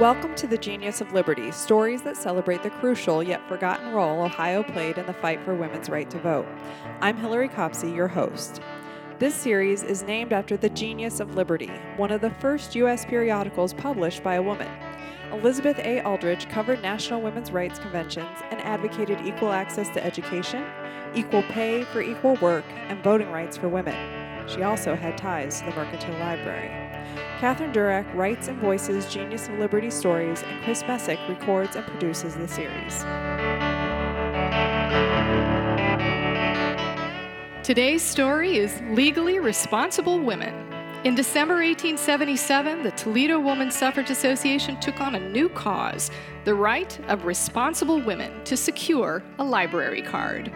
Welcome to the Genius of Liberty, stories that celebrate the crucial yet forgotten role Ohio played in the fight for women's right to vote. I'm Hillary Copsey, your host. This series is named after the Genius of Liberty, one of the first U.S. periodicals published by a woman. Elizabeth A. Aldrich covered national women's rights conventions and advocated equal access to education, equal pay for equal work, and voting rights for women. She also had ties to the Mercantile Library. Catherine Durack writes and voices Genius of Liberty stories, and Chris Messick records and produces the series. Today's story is Legally Responsible Women. In December 1877, the Toledo Woman Suffrage Association took on a new cause the right of responsible women to secure a library card.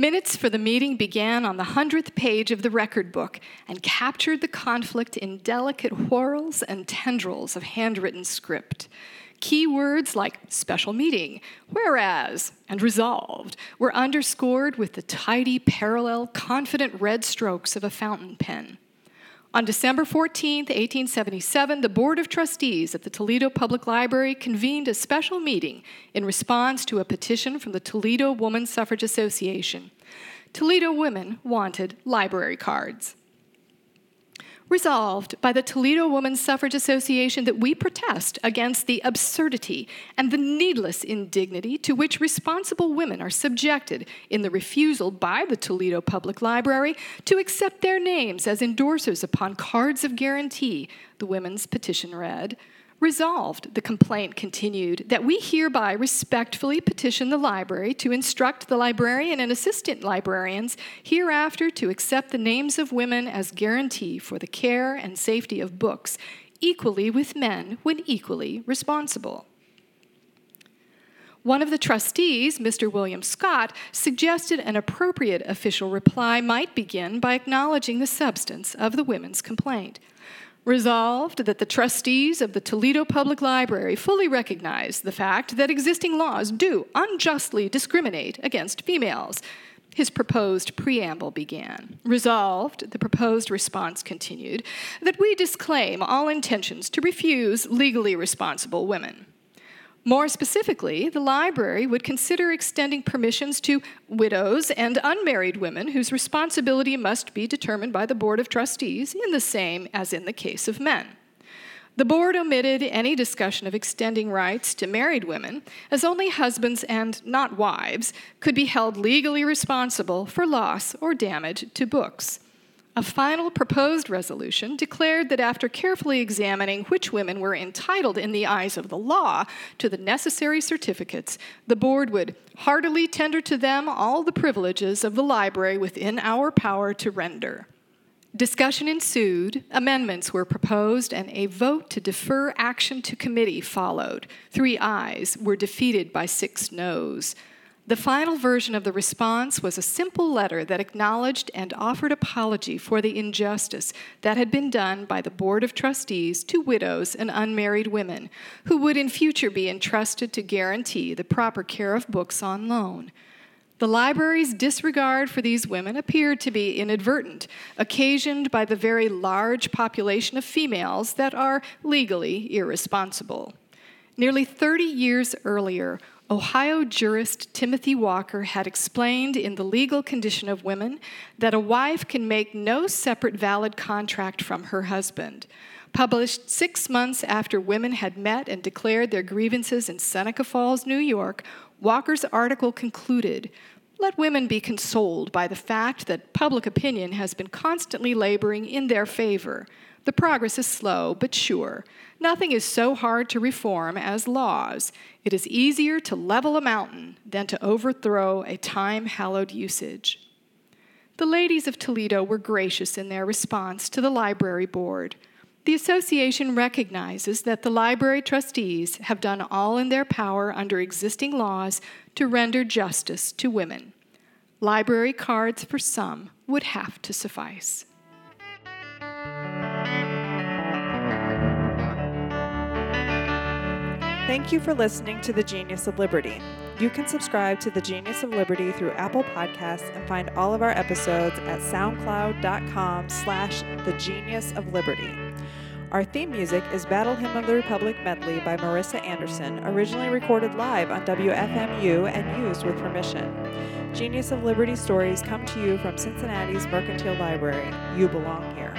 Minutes for the meeting began on the hundredth page of the record book and captured the conflict in delicate whorls and tendrils of handwritten script. Key words like special meeting, whereas, and resolved were underscored with the tidy, parallel, confident red strokes of a fountain pen. On December 14, 1877, the Board of Trustees at the Toledo Public Library convened a special meeting in response to a petition from the Toledo Woman Suffrage Association. Toledo women wanted library cards resolved by the Toledo Women's Suffrage Association that we protest against the absurdity and the needless indignity to which responsible women are subjected in the refusal by the Toledo Public Library to accept their names as endorsers upon cards of guarantee, the women's petition read. Resolved, the complaint continued, that we hereby respectfully petition the library to instruct the librarian and assistant librarians hereafter to accept the names of women as guarantee for the care and safety of books, equally with men when equally responsible. One of the trustees, Mr. William Scott, suggested an appropriate official reply might begin by acknowledging the substance of the women's complaint. Resolved that the trustees of the Toledo Public Library fully recognize the fact that existing laws do unjustly discriminate against females. His proposed preamble began. Resolved, the proposed response continued, that we disclaim all intentions to refuse legally responsible women. More specifically, the library would consider extending permissions to widows and unmarried women whose responsibility must be determined by the Board of Trustees in the same as in the case of men. The board omitted any discussion of extending rights to married women, as only husbands and not wives could be held legally responsible for loss or damage to books. A final proposed resolution declared that after carefully examining which women were entitled in the eyes of the law to the necessary certificates, the board would heartily tender to them all the privileges of the library within our power to render. Discussion ensued, amendments were proposed, and a vote to defer action to committee followed. Three ayes were defeated by six noes. The final version of the response was a simple letter that acknowledged and offered apology for the injustice that had been done by the Board of Trustees to widows and unmarried women who would in future be entrusted to guarantee the proper care of books on loan. The library's disregard for these women appeared to be inadvertent, occasioned by the very large population of females that are legally irresponsible. Nearly 30 years earlier, Ohio jurist Timothy Walker had explained in The Legal Condition of Women that a wife can make no separate valid contract from her husband. Published six months after women had met and declared their grievances in Seneca Falls, New York, Walker's article concluded Let women be consoled by the fact that public opinion has been constantly laboring in their favor. The progress is slow but sure. Nothing is so hard to reform as laws. It is easier to level a mountain than to overthrow a time hallowed usage. The ladies of Toledo were gracious in their response to the library board. The association recognizes that the library trustees have done all in their power under existing laws to render justice to women. Library cards for some would have to suffice. Thank you for listening to The Genius of Liberty. You can subscribe to The Genius of Liberty through Apple Podcasts and find all of our episodes at soundcloud.com slash The Genius of Liberty. Our theme music is Battle Hymn of the Republic Medley by Marisa Anderson, originally recorded live on WFMU and used with permission. Genius of Liberty stories come to you from Cincinnati's Mercantile Library. You belong here.